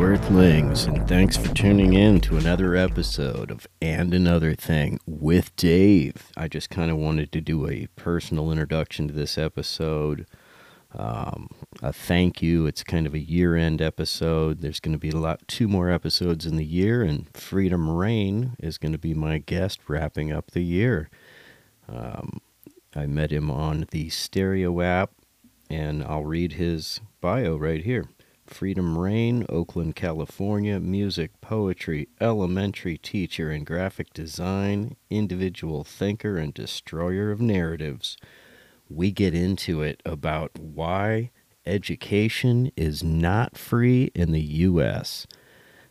Earthlings, and thanks for tuning in to another episode of And Another Thing with Dave. I just kind of wanted to do a personal introduction to this episode. Um, a thank you. It's kind of a year end episode. There's going to be a lot, two more episodes in the year, and Freedom Rain is going to be my guest wrapping up the year. Um, I met him on the Stereo app, and I'll read his bio right here. Freedom Rain, Oakland, California, music, poetry, elementary teacher and graphic design, individual thinker, and destroyer of narratives. We get into it about why education is not free in the U.S.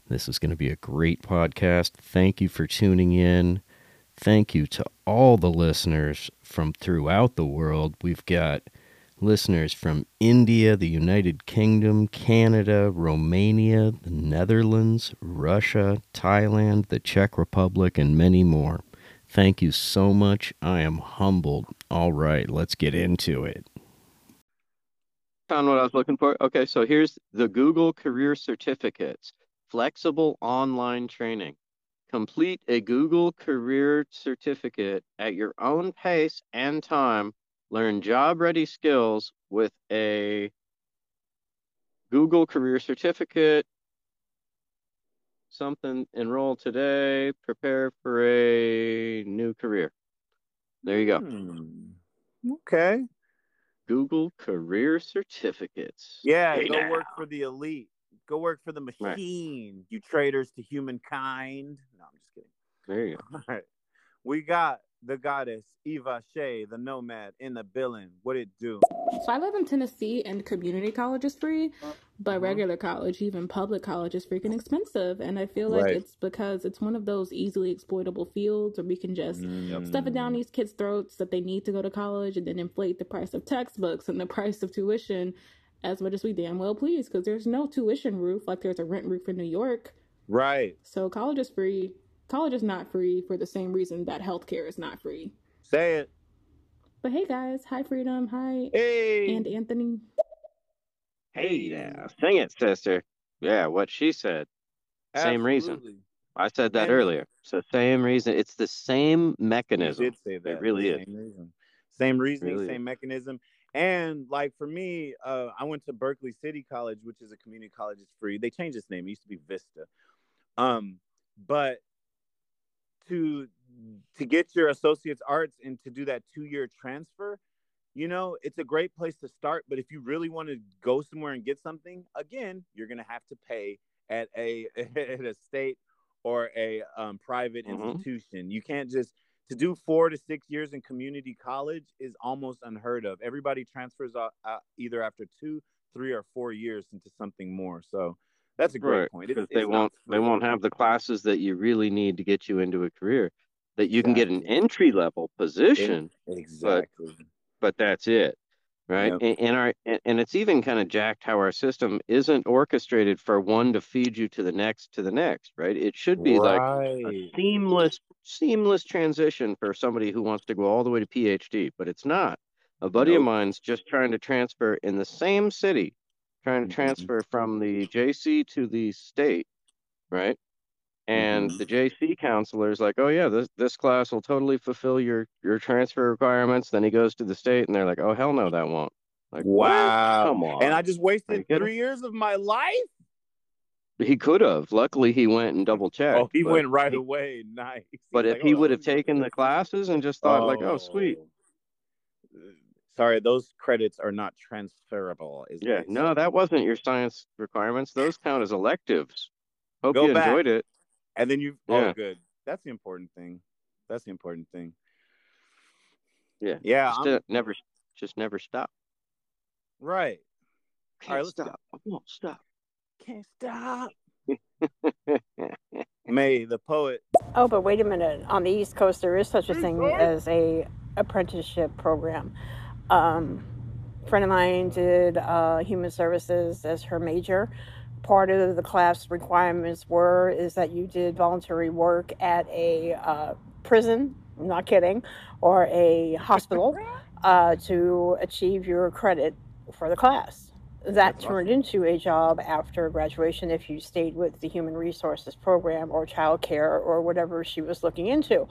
This is going to be a great podcast. Thank you for tuning in. Thank you to all the listeners from throughout the world. We've got listeners from India, the United Kingdom, Canada, Romania, the Netherlands, Russia, Thailand, the Czech Republic, and many more. Thank you so much. I am humbled. All right, let's get into it. Found what I was looking for. Okay, so here's the Google Career Certificates Flexible Online Training. Complete a Google Career Certificate at your own pace and time learn job ready skills with a Google career certificate, something, enroll today, prepare for a new career. There you go. Hmm. Okay. Google career certificates. Yeah, Hey go now. work for the elite. Go work for the Right. machine, you traitors to humankind. No, I'm just kidding. There you go. All right. We got the goddess Eva Shea, the nomad, in the billing. What it do? So I live in Tennessee and community college is free, but Mhm. regular college, even public college, is freaking expensive. And I feel like Right. it's because it's one of those easily exploitable fields where we can just stuff it down these kids' throats that they need to go to college and then inflate the price of textbooks and the price of tuition as much as we damn well please because there's no tuition roof like there's a rent roof in New York. Right. So college is free. College is not free for the same reason that healthcare is not free. Say it. But hey guys, hi Freedom, hi Hey. and Anthony. Hey now, sing it, sister. Yeah, what she said. Same reason. I said that And- earlier. So same reason. It's the same You mechanism. did say that. It really Same reason. Same reasoning, Really same is. mechanism. And like for me, uh, I went to Berkeley City College, which is a community college. It's free. They changed its name. It used to be Vista. Um, but to to get your associate's arts and to do that two year transfer, you know, it's a great place to start. But if you really want to go somewhere and get something, again, you're gonna have to pay at a at a state or a um, private Mhm. institution. You can't just to do four to six years in community college is almost unheard of. Everybody transfers out, out either after two, three, or four years into something more. So that's a great Right, point. because they won't they won't have the classes that you really need to get you into a career. That you can get an entry level position, exactly. but that's it, right? Yep. And, and our and, and it's even kind of jacked how our system isn't orchestrated for one to feed you to the next to the next, right? It should be like a seamless seamless transition for somebody who wants to go all the way to PhD, but it's not. A buddy of mine's just trying to transfer in the same city, trying to Mhm. transfer from the JC to the state, right? And Mhm. the JC counselor is like, "Oh yeah, this this class will totally fulfill your your transfer requirements." Then he goes to the state, and they're like, "Oh hell no, that won't." Like. Wow. Come on. And I just wasted three years of my life. He could have. Luckily, he went and double checked. Oh, he went right he- away. Nice. But He's if like, he "Hold on, would have taken the classes and just thought like, "Oh, sweet," Oh. Sorry, those credits are not transferable. Is Yeah, no, that wasn't your science requirements. Those count as electives. Hope Go you back. enjoyed it. And then you. Yeah. Oh, good. That's the important thing. That's the important thing. Yeah. Yeah. Just, I'm- uh, never, just never stop. right. Can't All right, let's go. stop. I won't stop. Can't stop. May the poet. Oh, but wait a minute. On the East Coast, there is such a thing as a apprenticeship program. Um, a friend of mine did uh, human services as her major. Part of the class requirements were is that you did voluntary work at a uh, prison. I'm not kidding, or a hospital uh, to achieve your credit for the class. that That's turned awesome. into a job after graduation if you stayed with the human resources program or childcare or whatever she was looking into.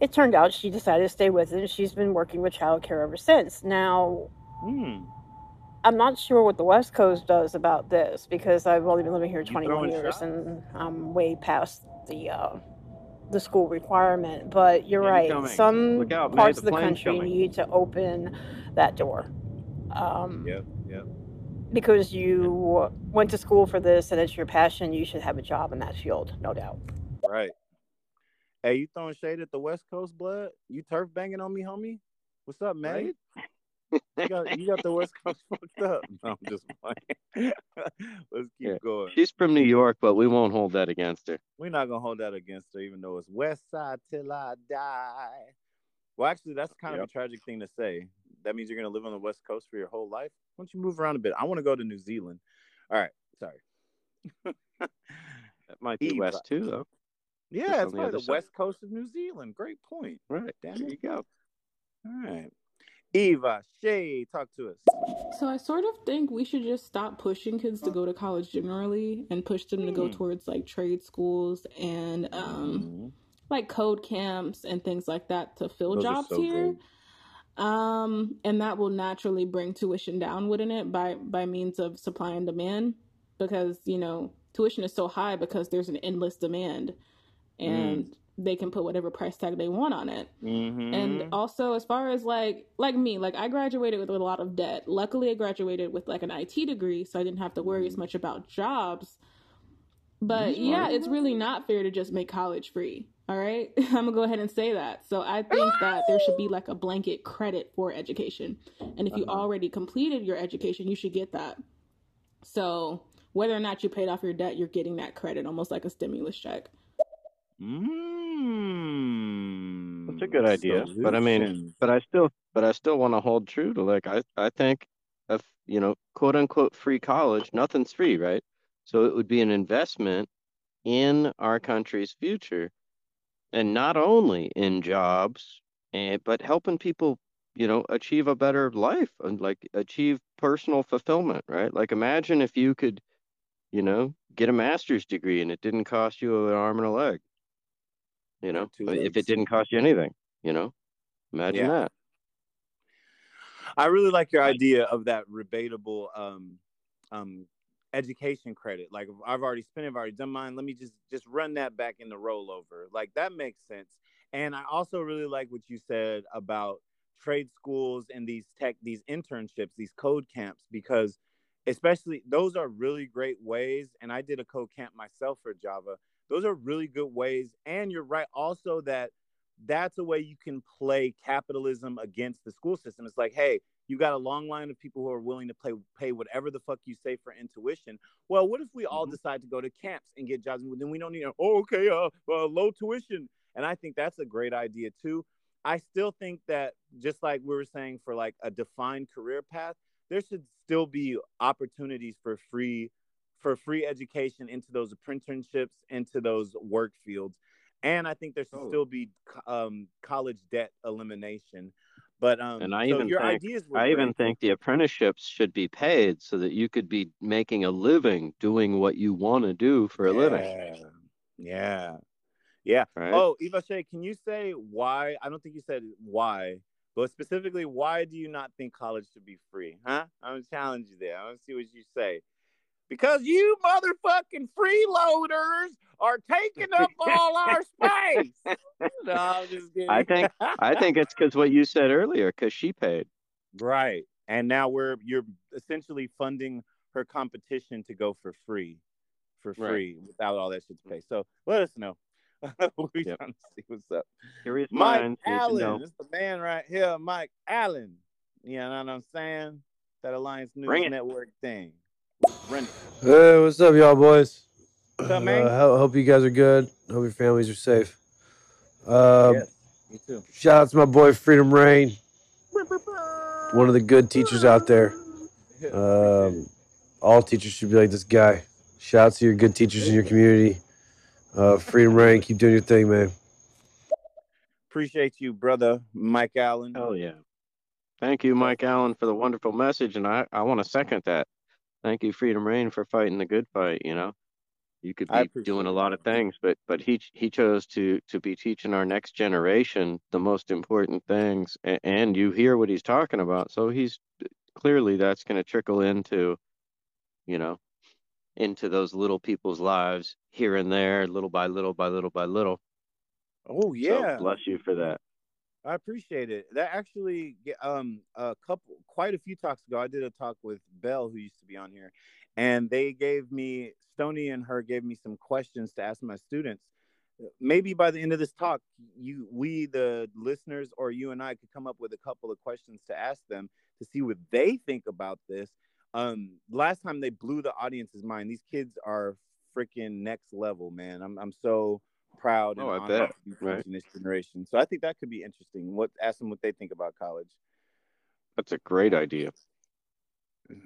It turned out she decided to stay with it and she's been working with childcare ever since. Now, Hmm. I'm not sure what the West Coast does about this because I've only been living here You 21 years shots? and I'm way past the uh, the school requirement. But you're right. Incoming. Some out, parts of the country coming. need to open that door. Um, Yep. Yep. because you went to school for this and it's your passion, you should have a job in that field, no doubt. Right. Hey, you throwing shade at the West Coast, blood? You turf banging on me, homie? What's up, man? Right? You got you got the West Coast fucked up. No, I'm just playing. Let's keep Yeah. going. She's from New York, but we won't hold that against her. We're not gonna hold that against her, even though it's West Side till I die. Well, actually, that's kind of a tragic thing to say. That means you're gonna live on the West Coast for your whole life. Why don't you move around a bit? I want to go to New Zealand. All right, sorry. That might be Eva. West too, though. Yeah, Just it's on the the. West Coast of New Zealand. Great point. Right. Damn there it. you go. All right, Eva Shay, talk to us. So I sort of think we should just stop pushing kids to go to college generally and push them to go Hmm. towards like trade schools and um Mhm. like code camps and things like that to fill Those jobs so here. great. Um and that will naturally bring tuition down, wouldn't it? By by means of supply and demand because, you know, tuition is so high because there's an endless demand and they can put whatever price tag they want on it. Mhm. And also, as far as like like me, like I graduated with a lot of debt. Luckily, I graduated with like an IT degree, so I didn't have to worry as much about jobs. But yeah, it's really not fair to just make college free. All right, I'm gonna go ahead and say that. So I think that there should be like a blanket credit for education, and if you Uh-huh. already completed your education, you should get that. So whether or not you paid off your debt, you're getting that credit, almost like a stimulus check. Mm. That's a good idea, but I mean, but I still, but I still want to hold true to like I, I think, if you know, quote unquote, free college, nothing's free, right? So it would be an investment in our country's future, and not only in jobs, and but helping people, you know, achieve a better life and like achieve personal fulfillment, right? Like imagine if you could, you know, get a master's degree and it didn't cost you an arm and a leg. You know, two if it didn't cost you anything, you know, imagine Yeah. that. I really like your idea of that rebatable um um education credit. Like I've already spent it, I've already done mine. Let me just just run that back in the rollover. Like that makes sense. And I also really like what you said about trade schools and these tech these internships, these code camps because especially those are really great ways and I did a code camp myself for Java. Those are really good ways and you're right also that that's a way you can play capitalism against the school system. It's like, hey, you got a long line of people who are willing to play, pay whatever the fuck you say for intuition. Well, what if we all Mhm. decide to go to camps and get jobs? And then we don't need, oh, okay, uh, uh, low tuition. And I think that's a great idea too. I still think that just like we were saying for like a defined career path, there should still be opportunities for free for free education into those apprenticeships, into those work fields and I think there should Oh. still be um, college debt elimination. But um, And I so even your think- ideas were I even think the apprenticeships should be paid so that you could be making a living doing what you want to do for a living, Yeah, yeah, yeah. right? Oh, Eva Shay, can you say why? I don't think you said why, but specifically, why do you not think college should be free? Huh? I'm gonna challenge you there. I want to see what you say. Because you motherfucking freeloaders are taking up all our space. no, I'm just kidding. I think I think it's because what you said earlier, because she paid. Right. And now we're you're essentially funding her competition to go for free. For Right. free without all that shit to pay. So let us know. we Yep. trying to see what's up. Curious Mike minds need to Allen. know. This is the man right here, Mike Allen. You know what I'm saying? That Alliance News Bring it. Network thing. Run. Hey, what's up, y'all boys? What's up, man? Uh, hope you guys are good. Hope your families are safe. Uh, Yes, me too. Shout out to my boy Freedom Rain, one of the good teachers out there. Um, all teachers should be like this guy. Shout out to your good teachers in your community. Uh, Freedom Rain, keep doing your thing, man. Appreciate you, brother Mike Allen. Hell yeah. Thank you, Mike Allen, for the wonderful message, and I, I want to second that. Thank you, Freedom Rain, for fighting the good fight. You know, you could be doing a lot of things, but but he he chose to to be teaching our next generation the most important things, and, and you hear what he's talking about. So he's clearly that's going to trickle into, you know, into those little people's lives here and there, little by little by little by little. Oh yeah, so bless you for that. I appreciate it. That actually, um, a couple, quite a few talks ago, I did a talk with Bell, who used to be on here, and they gave me Stony and her gave me some questions to ask my students. Maybe by the end of this talk, you, we, the listeners, or you and I could come up with a couple of questions to ask them to see what they think about this. Um, last time they blew the audience's mind. These kids are freaking next level, man. I'm, I'm so proud and oh, honored to be right. this generation. So I think that could be interesting. What ask them what they think about college. That's a great idea.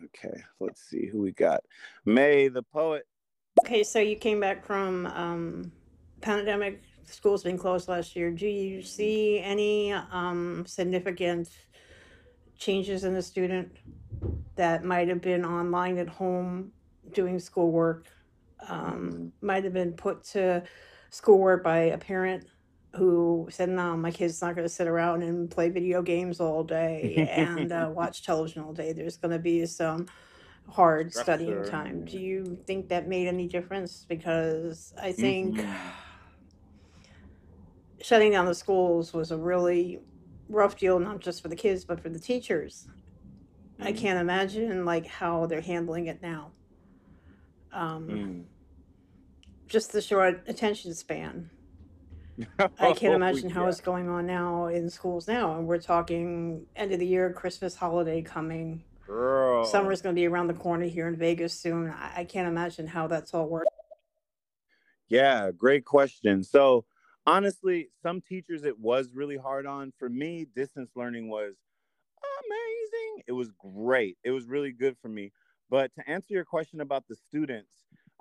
Okay, let's see who we got. May the poet. Okay, so you came back from um, pandemic. School's been closed last year. Do you see any um, significant changes in the student that might have been online at home doing schoolwork? Um, might have been put to schoolwork by a parent who said, "No, my kid's not going to sit around and play video games all day and uh, watch television all day. There's going to be some hard studying time." Do you think that made any difference? Because I think mm-hmm. shutting down the schools was a really rough deal, not just for the kids but for the teachers. Mm-hmm. I can't imagine like how they're handling it now. Um, mm just the short attention span. I can't oh, imagine how yeah. it's going on now in schools now. And we're talking end of the year, Christmas holiday coming. Girl. Summer's going to be around the corner here in Vegas soon. I, I can't imagine how that's all working. Yeah, great question. So, honestly, some teachers it was really hard on. For me, distance learning was amazing. It was great. It was really good for me. But to answer your question about the students,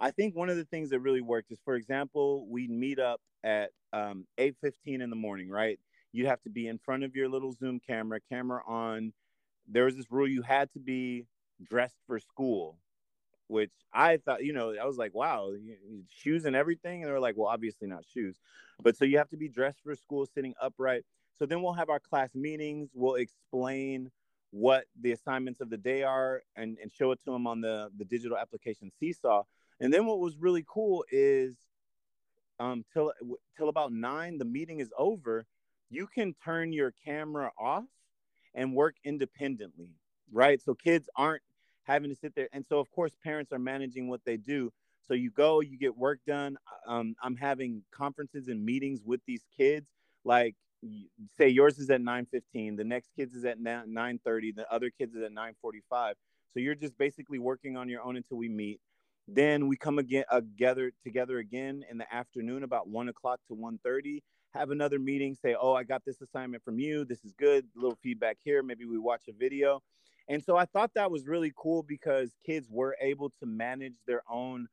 I think one of the things that really worked is, for example, we'd meet up at um, 8.15 in the morning, right? You'd have to be in front of your little Zoom camera, camera on. There was this rule you had to be dressed for school, which I thought, you know, I was like, wow, shoes and everything. And they were like, well, obviously not shoes. But so you have to be dressed for school, sitting upright. So then we'll have our class meetings. We'll explain what the assignments of the day are and, and show it to them on the, the digital application Seesaw. And then what was really cool is um till till about 9 the meeting is over, you can turn your camera off and work independently, right? So kids aren't having to sit there and so of course parents are managing what they do. So you go, you get work done. Um, I'm having conferences and meetings with these kids like say yours is at 9:15, the next kids is at 9:30, the other kids is at 9:45. So you're just basically working on your own until we meet. Then we come again uh, together together again in the afternoon about one o'clock to 1.30 have another meeting say oh i got this assignment from you this is good a little feedback here maybe we watch a video. And so i thought that was really cool because kids were able to manage their own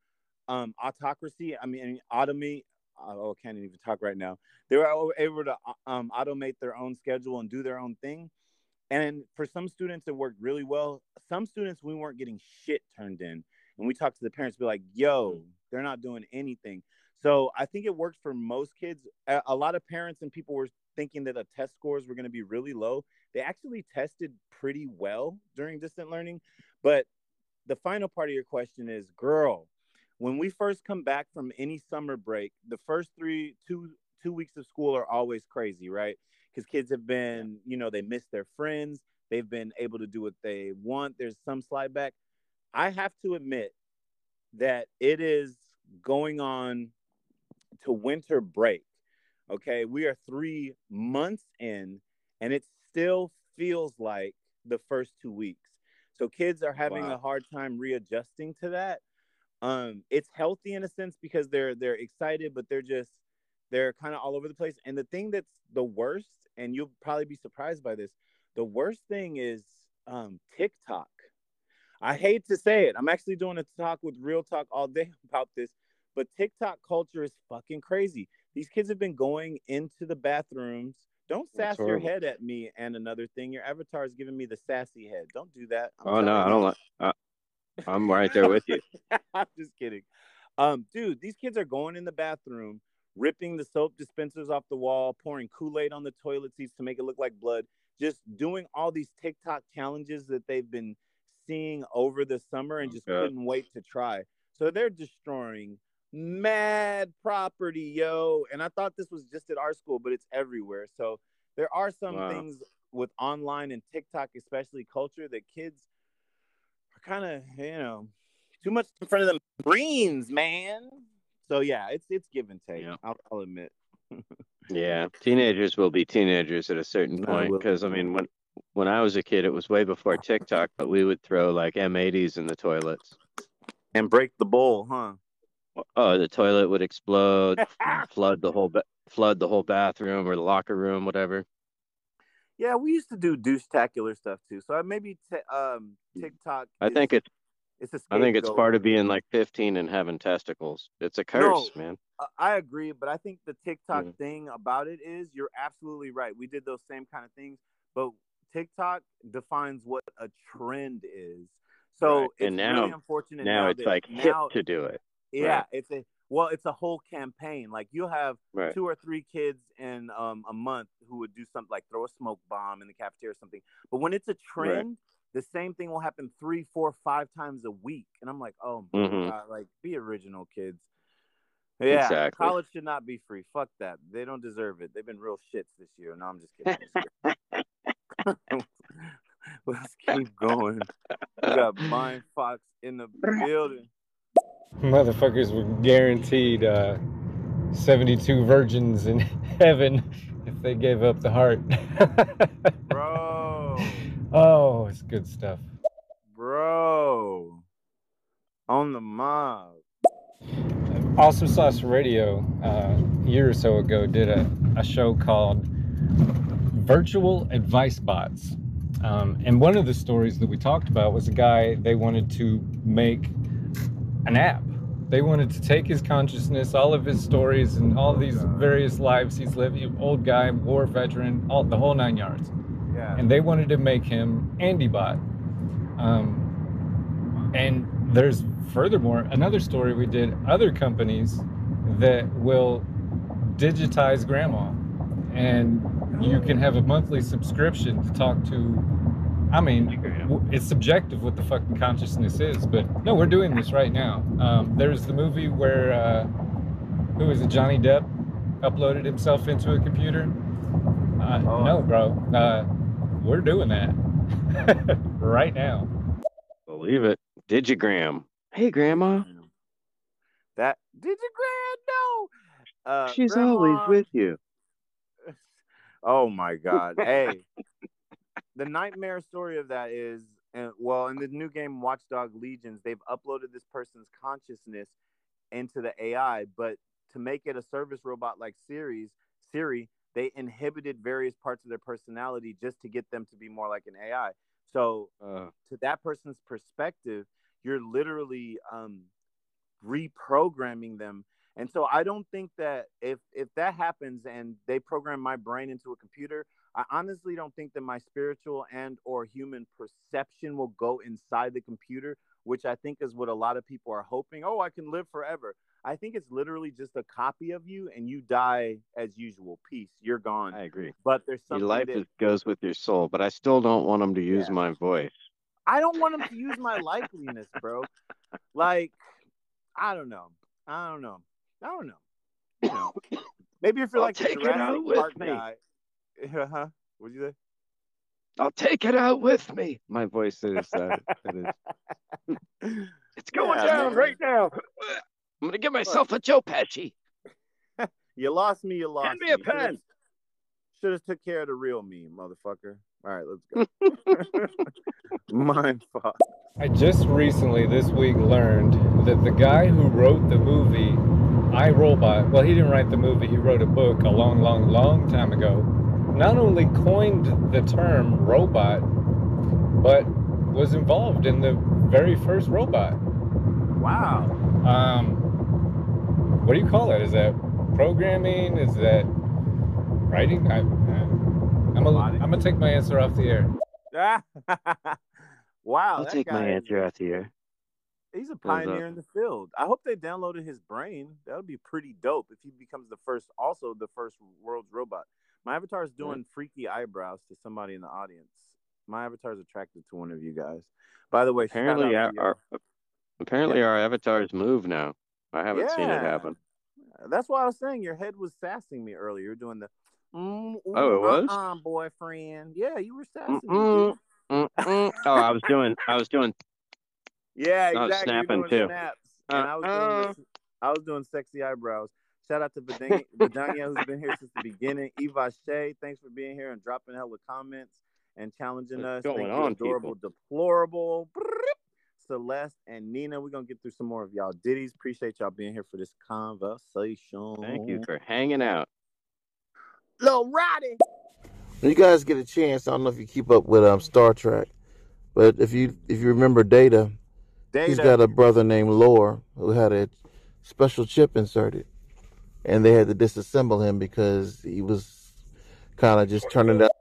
um, autocracy i mean automate oh i can't even talk right now. They were able to uh, um, automate their own schedule and do their own thing. And for some students it worked really well. Some students we weren't getting shit turned in when we talk to the parents, be like, yo, mm. they're not doing anything. So I think it worked for most kids. A, a lot of parents and people were thinking that the test scores were going to be really low. They actually tested pretty well during distant learning. But the final part of your question is, girl, when we first come back from any summer break, the first three, two, two weeks of school are always crazy, right? Because kids have been, you know, they miss their friends. They've been able to do what they want. There's some slide back. I have to admit that it is going on to winter break. Okay, we are three months in, and it still feels like the first two weeks. So kids are having wow. a hard time readjusting to that. Um, it's healthy in a sense because they're they're excited, but they're just they're kind of all over the place. And the thing that's the worst, and you'll probably be surprised by this, the worst thing is um, TikTok. I hate to say it. I'm actually doing a talk with Real Talk all day about this, but TikTok culture is fucking crazy. These kids have been going into the bathrooms. Don't sass your head at me. And another thing, your avatar is giving me the sassy head. Don't do that. I'm oh no, I don't like. Uh, I'm right there with you. I'm just kidding. Um, dude, these kids are going in the bathroom, ripping the soap dispensers off the wall, pouring Kool-Aid on the toilet seats to make it look like blood, just doing all these TikTok challenges that they've been seeing over the summer and just Okay. couldn't wait to try. So they're destroying mad property, yo. And I thought this was just at our school, but it's everywhere. So there are some Wow. things with online and TikTok, especially culture, that kids are kind of, you know, too much in front of them brains, man. So yeah, it's it's give and take. Yeah. I'll, I'll admit. Yeah, teenagers will be teenagers at a certain point because I mean when when I was a kid it was way before TikTok, but we would throw like M80s in the toilets. And break the bowl, huh? Oh, the toilet would explode, flood the whole ba- flood the whole bathroom or the locker room, whatever. Yeah, we used to do douche-tacular stuff too. So uh, maybe t- um mm. TikTok. I is- think it's it's a I think it's part of being like 15 and having testicles. It's a curse, man. I- I agree, but I think the TikTok Yeah. thing about it is you're absolutely right. We did those same kind of things, but TikTok defines what a trend is. So Right. it's And now- really unfortunate Now it's that like hip now, to do it. yeah, right. it's a well, it's a whole campaign. Like you'll have Right. two or three kids in um, a month who would do something like throw a smoke bomb in the cafeteria or something. But when it's a trend, the same thing will happen three, four, five times a week. And I'm like, oh my Mhm. god, like be original, kids. Yeah, Exactly. college should not be free. Fuck that. They don't deserve it. They've been real shits this year. No, I'm just kidding. I'm just kidding. Let's keep going. We got Mind Fox in the building. Motherfuckers were guaranteed uh, 72 virgins in heaven if they gave up the heart. Bro. oh, it's good stuff. Bro. On the mob. Awesome Sauce Radio, uh, a year or so ago, did a, a show called Virtual Advice Bots. Um, and one of the stories that we talked about was a guy, they wanted to make an app. They wanted to take his consciousness, all of his stories, and all these various lives he's lived, old guy, war veteran, all the whole nine yards. Yeah. and they wanted to make him AndyBot. Um, and there's furthermore another story we did. Other companies that will digitize grandma, and you can have a monthly subscription to talk to. I mean, it's subjective what the fucking consciousness is, but no, we're doing this right now. Um, there's the movie where uh, who is it? Johnny Depp uploaded himself into a computer. Uh, Oh. no, bro. Uh, we're doing that right now. Believe it. Digigram. Hey, Grandma. That did you grand no? Uh, She's Grandma- always with you. Oh my god. Hey. the nightmare story of that is uh, well, in the new game Watchdog Legions, they've uploaded this person's consciousness into the AI, but to make it a service robot like Siri's Siri, they inhibited various parts of their personality just to get them to be more like an AI. So Uh, to that person's perspective, you're literally um, reprogramming them. And so I don't think that if if that happens and they program my brain into a computer, I honestly don't think that my spiritual and or human perception will go inside the computer, which I think is what a lot of people are hoping. Oh, I can live forever. I think it's literally just a copy of you, and you die as usual. Peace. You're gone. I agree. But there's Your something life that goes with your soul, but I still don't want them to use Yeah. my voice. I don't want them to use my likeliness, bro. Like, I don't know. I don't know. I don't know. You know, maybe if you're I'll like a take it out with me. guy. Uh-huh. What'd you say? I'll take it out with me. My voice is that. it is. It's going Yeah, down man. right now. I'm gonna give myself a Joe Pesci. You lost me. You lost Hand me a pen. Should have took care of the real me, motherfucker. All right, let's go. Mind fuck. I just recently this week learned that the guy who wrote the movie I Robot, well, he didn't write the movie, he wrote a book a long, long, long time ago, not only coined the term robot, but was involved in the very first robot. Wow. Um, what do you call it? Is that programming? Is that writing? I, I'm gonna I'm gonna take my answer off the air. wow. I'll take my guy is- answer out here. He's a pioneer in the field. I hope they downloaded his brain. That would be pretty dope if he becomes the first, also the first world's robot. My avatar is doing freaky eyebrows to somebody in the audience. My avatar is attracted to one of you guys. By the way, apparently our, our, apparently yeah. our avatars move now. I haven't yeah. seen it happen. That's why I was saying your head was sassing me earlier. You're doing the mm, oh, it was uh boyfriend. Yeah, you were sassing me. oh, I was doing. I was doing. Yeah, exactly. snapping too. Snaps. Uh, and I was doing. This, I was doing sexy eyebrows. Shout out to Vidania, who's been here since the beginning. Eva Shea, thanks for being here and dropping hella comments and challenging What's us. Going Thank on, adorable, people? deplorable. Celeste and Nina. We're gonna get through some more of y'all ditties. Appreciate y'all being here for this conversation. Thank you for hanging out. Little Roddy. When you guys get a chance, I don't know if you keep up with um Star Trek, but if you if you remember Data, Data. he's got a brother named Lore who had a special chip inserted, and they had to disassemble him because he was kind of just turning up.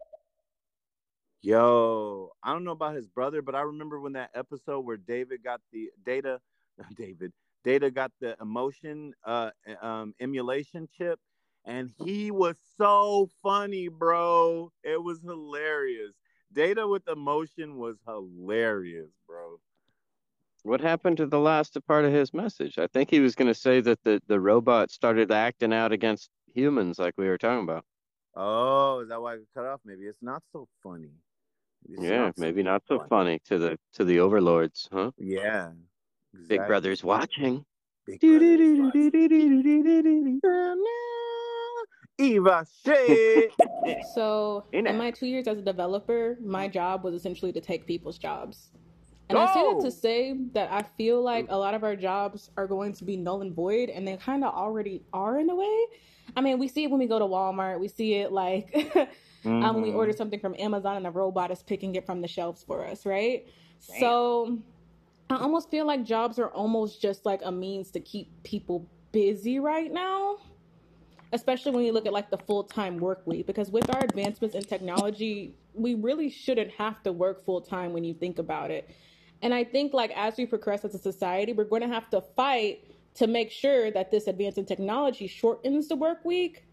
Yo, I don't know about his brother, but I remember when that episode where David got the data, David, Data got the emotion uh um emulation chip and he was so funny, bro. It was hilarious. Data with emotion was hilarious, bro. What happened to the last part of his message? I think he was going to say that the, the robot started acting out against humans like we were talking about. Oh, is that why it cut off? Maybe it's not so funny. It's yeah, not maybe so not so funny. funny to the to the overlords, huh? Yeah. Exactly. Big Brother's watching. Big Brother's watching. Eva shit. so in my two years as a developer, my job was essentially to take people's jobs. And oh. I say that to say that I feel like a lot of our jobs are going to be null and void, and they kind of already are in a way. I mean, we see it when we go to Walmart. We see it like mm-hmm. um, when we order mm-hmm. something from Amazon and a robot is picking it from the shelves for us, right? Damn. So I almost feel like jobs are almost just like a means to keep people busy right now especially when you look at like the full-time work week because with our advancements in technology we really shouldn't have to work full-time when you think about it and i think like as we progress as a society we're going to have to fight to make sure that this advance in technology shortens the work week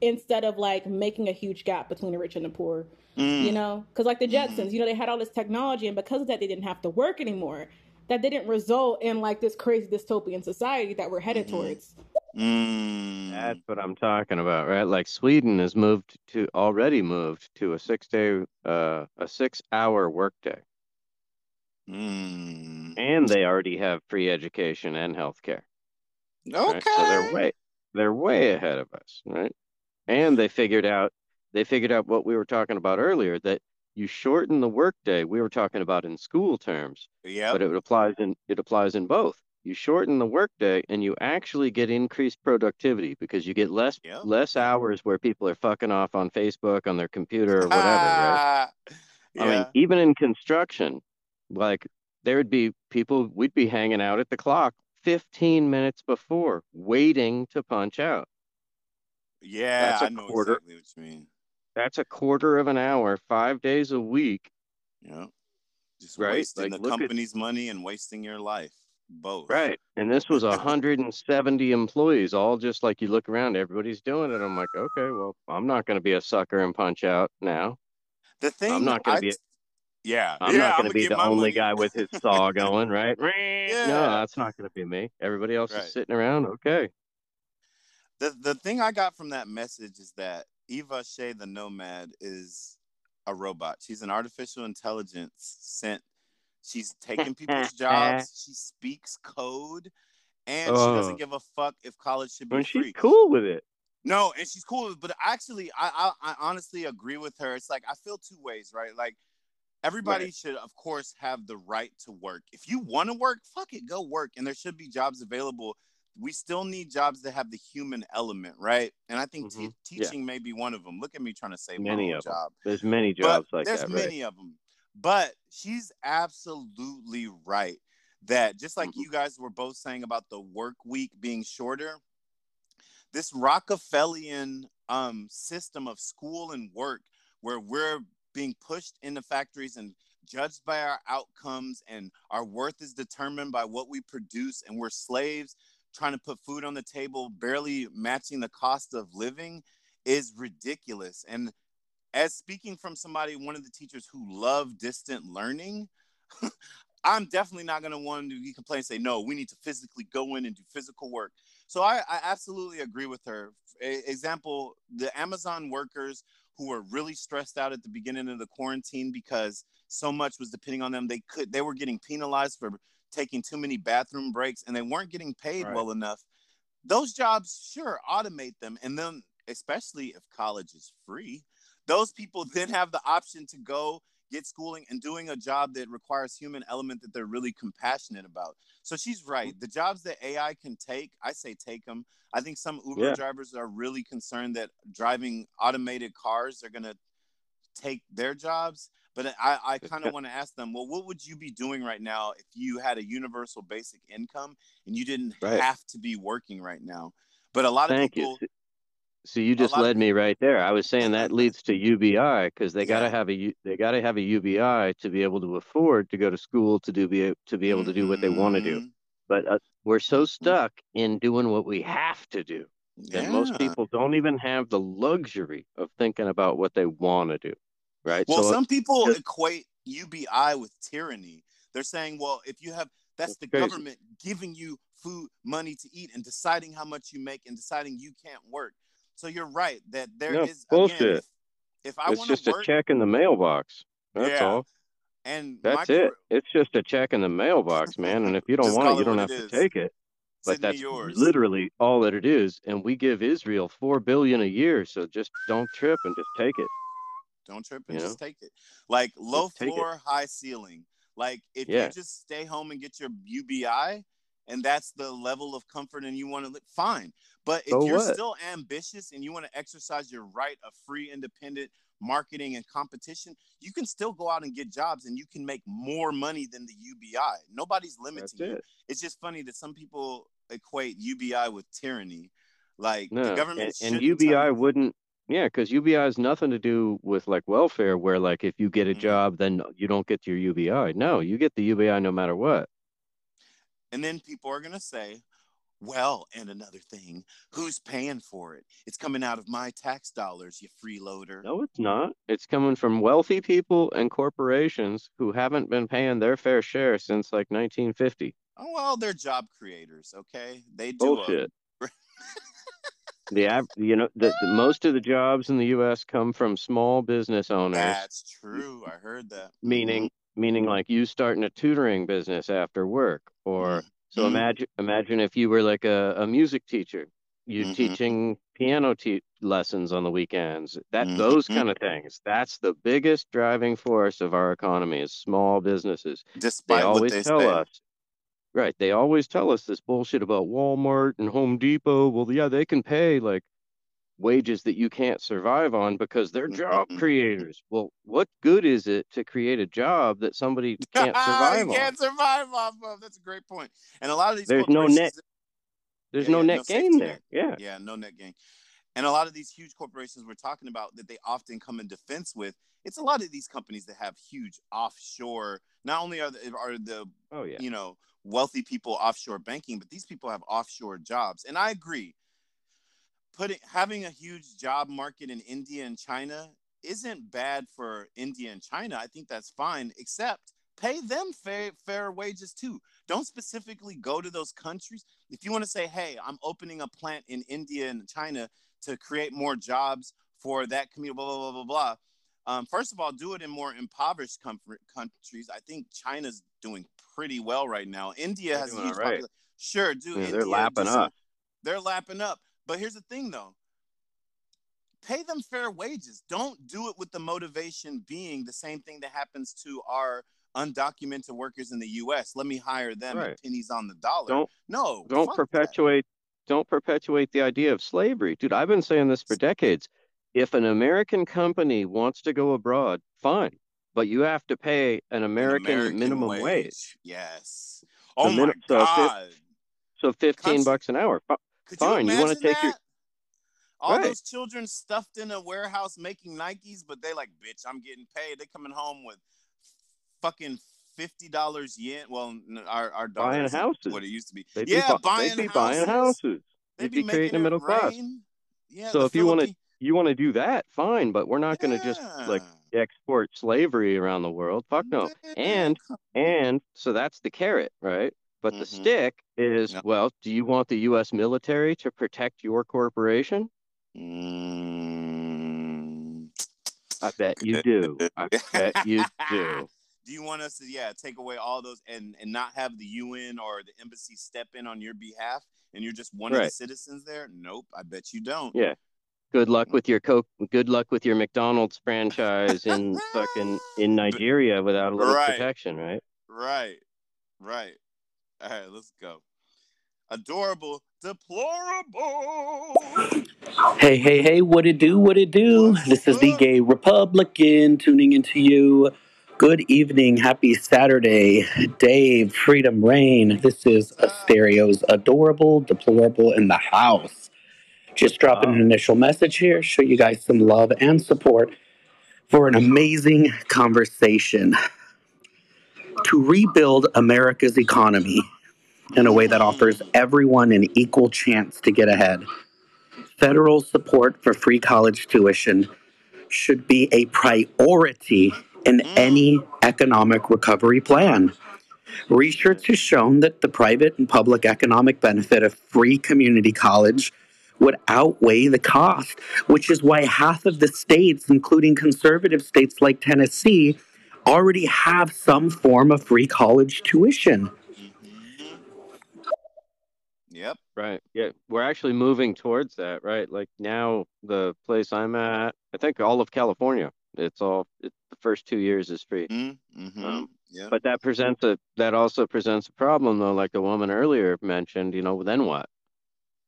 instead of like making a huge gap between the rich and the poor mm. you know because like the jetsons mm. you know they had all this technology and because of that they didn't have to work anymore that didn't result in like this crazy dystopian society that we're headed mm-hmm. towards Mm. That's what I'm talking about, right? Like Sweden has moved to already moved to a six day, uh, a six hour workday. Mm. And they already have free education and healthcare. Okay. Right? So they're way they're way ahead of us, right? And they figured out they figured out what we were talking about earlier that you shorten the workday. We were talking about in school terms, yeah, but it applies in it applies in both you shorten the workday and you actually get increased productivity because you get less yep. less hours where people are fucking off on Facebook on their computer or whatever. right? yeah. I mean, even in construction, like there would be people we'd be hanging out at the clock 15 minutes before, waiting to punch out. Yeah, that's a I know quarter, exactly what you mean. That's a quarter of an hour, five days a week. Yeah. Just right? wasting like, the company's at, money and wasting your life both. Right. And this was 170 employees, all just like you look around, everybody's doing it. I'm like, okay, well, I'm not going to be a sucker and punch out now. The thing I'm not going to be. Yeah, I'm yeah, not going to be the only money. guy with his saw going, right? yeah. No, that's not going to be me. Everybody else right. is sitting around. Okay. The the thing I got from that message is that Eva Shea the Nomad is a robot. She's an artificial intelligence sent She's taking people's jobs. She speaks code, and she doesn't give a fuck if college should be and free. She's cool with it. No, and she's cool. But actually, I, I, I honestly agree with her. It's like I feel two ways, right? Like everybody right. should, of course, have the right to work. If you want to work, fuck it, go work. And there should be jobs available. We still need jobs that have the human element, right? And I think mm-hmm. t- teaching yeah. may be one of them. Look at me trying to say many of job. Them. There's many jobs but like there's that. There's many right? of them. But she's absolutely right that just like mm-hmm. you guys were both saying about the work week being shorter, this Rockefellian um, system of school and work where we're being pushed into factories and judged by our outcomes and our worth is determined by what we produce and we're slaves trying to put food on the table barely matching the cost of living is ridiculous. And as speaking from somebody one of the teachers who love distant learning i'm definitely not going to want to be complain and say no we need to physically go in and do physical work. So i, I absolutely agree with her. A, example the amazon workers who were really stressed out at the beginning of the quarantine because so much was depending on them. They could they were getting penalized for taking too many bathroom breaks and they weren't getting paid right. well enough. Those jobs, sure, automate them. And then especially if college is free, those people then have the option to go get schooling and doing a job that requires human element that they're really compassionate about. So she's right. Mm-hmm. The jobs that AI can take, I say take them. I think some Uber yeah. drivers are really concerned that driving automated cars are going to take their jobs. But I, I kind of want to ask them, well, what would you be doing right now if you had a universal basic income and you didn't right. have to be working right now? But a lot of Thank people, you. So you just led of, me right there. I was saying that leads to UBI because they yeah. got to have a they got to have a UBI to be able to afford to go to school to do be to be able to do what they want to do. Mm-hmm. But uh, we're so stuck in doing what we have to do that yeah. most people don't even have the luxury of thinking about what they want to do. Right. Well, so some people just, equate UBI with tyranny. They're saying, well, if you have that's the crazy. government giving you food, money to eat, and deciding how much you make and deciding you can't work. So you're right that there no, is bullshit. Again, if, if I it's just work, a check in the mailbox. That's yeah. all. And that's it. It's just a check in the mailbox, man. And if you don't want it, you don't have to take it. But that's yours. literally all that it is. And we give Israel four billion a year, so just don't trip and just take it. Don't trip and you just know? take it. Like low floor, high ceiling. Like if yeah. you just stay home and get your UBI, and that's the level of comfort and you want to live, fine. But if so you're what? still ambitious and you want to exercise your right of free, independent marketing and competition, you can still go out and get jobs and you can make more money than the UBI. Nobody's limiting you. It. It's just funny that some people equate UBI with tyranny. Like no, the government and, and UBI wouldn't yeah, because UBI has nothing to do with like welfare, where like if you get a mm-hmm. job, then you don't get your UBI. No, you get the UBI no matter what. And then people are going to say, well, and another thing, who's paying for it? It's coming out of my tax dollars, you freeloader. No, it's not. It's coming from wealthy people and corporations who haven't been paying their fair share since like 1950. Oh, well, they're job creators, okay? They do bullshit. A... the you know the, the, most of the jobs in the U.S. come from small business owners. That's true. I heard that. Meaning, meaning like you starting a tutoring business after work or mm. Mm-hmm. so imagine imagine if you were like a, a music teacher you mm-hmm. teaching piano te- lessons on the weekends that mm-hmm. those kind of things that's the biggest driving force of our economy is small businesses Despite they always they tell say. us right they always tell us this bullshit about walmart and home depot well yeah they can pay like wages that you can't survive on because they're job mm-hmm. creators. Well, what good is it to create a job that somebody can't survive on? Can't survive off of. That's a great point. And a lot of these there's no net. There's yeah, no yeah, net no gain there. Net. Yeah. Yeah, no net gain. And a lot of these huge corporations we're talking about that they often come in defense with, it's a lot of these companies that have huge offshore. Not only are the, are the oh yeah you know wealthy people offshore banking, but these people have offshore jobs. And I agree putting having a huge job market in India and China isn't bad for India and China. I think that's fine, except pay them fair, fair wages too. Don't specifically go to those countries. If you want to say, hey, I'm opening a plant in India and China to create more jobs for that community, blah, blah, blah, blah, blah. Um, first of all, do it in more impoverished countries. I think China's doing pretty well right now. India has a huge right. population. Sure, do yeah, they're lapping up. They're lapping up. But here's the thing though pay them fair wages. Don't do it with the motivation being the same thing that happens to our undocumented workers in the US. Let me hire them right. at pennies on the dollar. Don't, no. Don't perpetuate that. don't perpetuate the idea of slavery. Dude, I've been saying this for decades. If an American company wants to go abroad, fine. But you have to pay an American, an American minimum wage. wage. Yes. Oh my min- God. So, so 15 bucks an hour. Could Fine, you, you want to take that? your all right. those children stuffed in a warehouse making Nikes, but they like, bitch, I'm getting paid. They're coming home with fucking fifty dollars yen. Well, our our dollars, buying houses. What it used to be. They'd yeah, be, buying they'd be houses. buying houses. They'd They'd be be creating a middle it class. Yeah, So if you want to you want to do that, fine, but we're not going to just like export slavery around the world. Fuck no. And and so that's the carrot, right? But the Mhm. stick is Yep. well, do you want the U.S. military to protect your corporation? Mm. I bet you do. I bet you do. Do you want us to yeah take away all those and and not have the UN or the embassy step in on your behalf and you're just one of the citizens there? Nope, I bet you don't. Yeah. Good luck with your Coke. Good luck with your McDonald's franchise in fucking in Nigeria without a little Right. protection, right? Right, right. All right, let's go. Adorable, deplorable. Hey, hey, hey, what it do, what it do? This is the Gay Republican tuning into you. Good evening, happy Saturday. Dave, Freedom Rain. This is Astereo's Adorable, Deplorable in the house. Just dropping an initial message here, show you guys some love and support for an amazing conversation to rebuild America's economy in a way that offers everyone an equal chance to get ahead. Federal support for free college tuition should be a priority in mm. any economic recovery plan. Research has shown that the private and public economic benefit of free community college would outweigh the cost, which is why half of the states, including conservative states like Tennessee, already have some form of free college tuition. Yep. Right. Yeah. We're actually moving towards that, right? Like now, the place I'm at, I think all of California, it's all it, the first two years is free. Mm-hmm. Um, yep. But that presents a that also presents a problem though, like the woman earlier mentioned. You know, then what?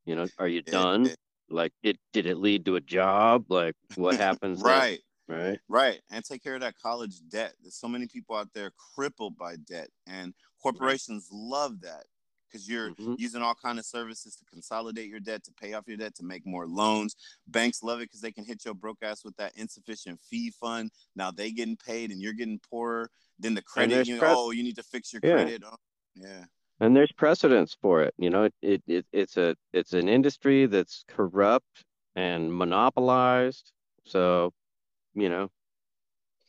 You know, are you Yeah, done? yeah. Like, did did it lead to a job? Like, what happens? then? right. Right. Right. And take care of that college debt. There's so many people out there crippled by debt, and corporations love that because you're Mhm. using all kind of services to consolidate your debt, to pay off your debt, to make more loans. Banks love it because they can hit your broke ass with that insufficient fee fund. Now they getting paid and you're getting poorer. Then the credit, you pre- oh, you need to fix your Yeah. credit. Oh, yeah. and there's precedence for it you know it, it, it it's a it's an industry that's corrupt and monopolized so you know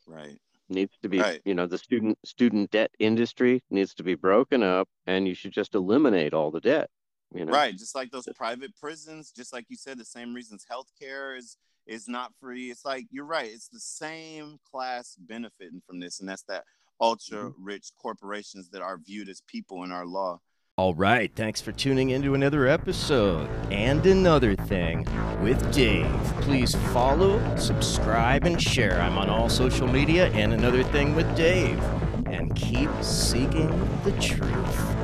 Right. needs to be Right. you know the student student debt industry needs to be broken up and you should just eliminate all the debt you know Right, just like those private prisons, just like you said, the same reasons healthcare is is not free. It's like you're right. It's the same class benefiting from this, and that's that ultra mm-hmm. rich corporations that are viewed as people in our law. All right, thanks for tuning in to another episode and another thing with Dave. Please follow, subscribe, and share. I'm on all social media and another thing with Dave. And keep seeking the truth.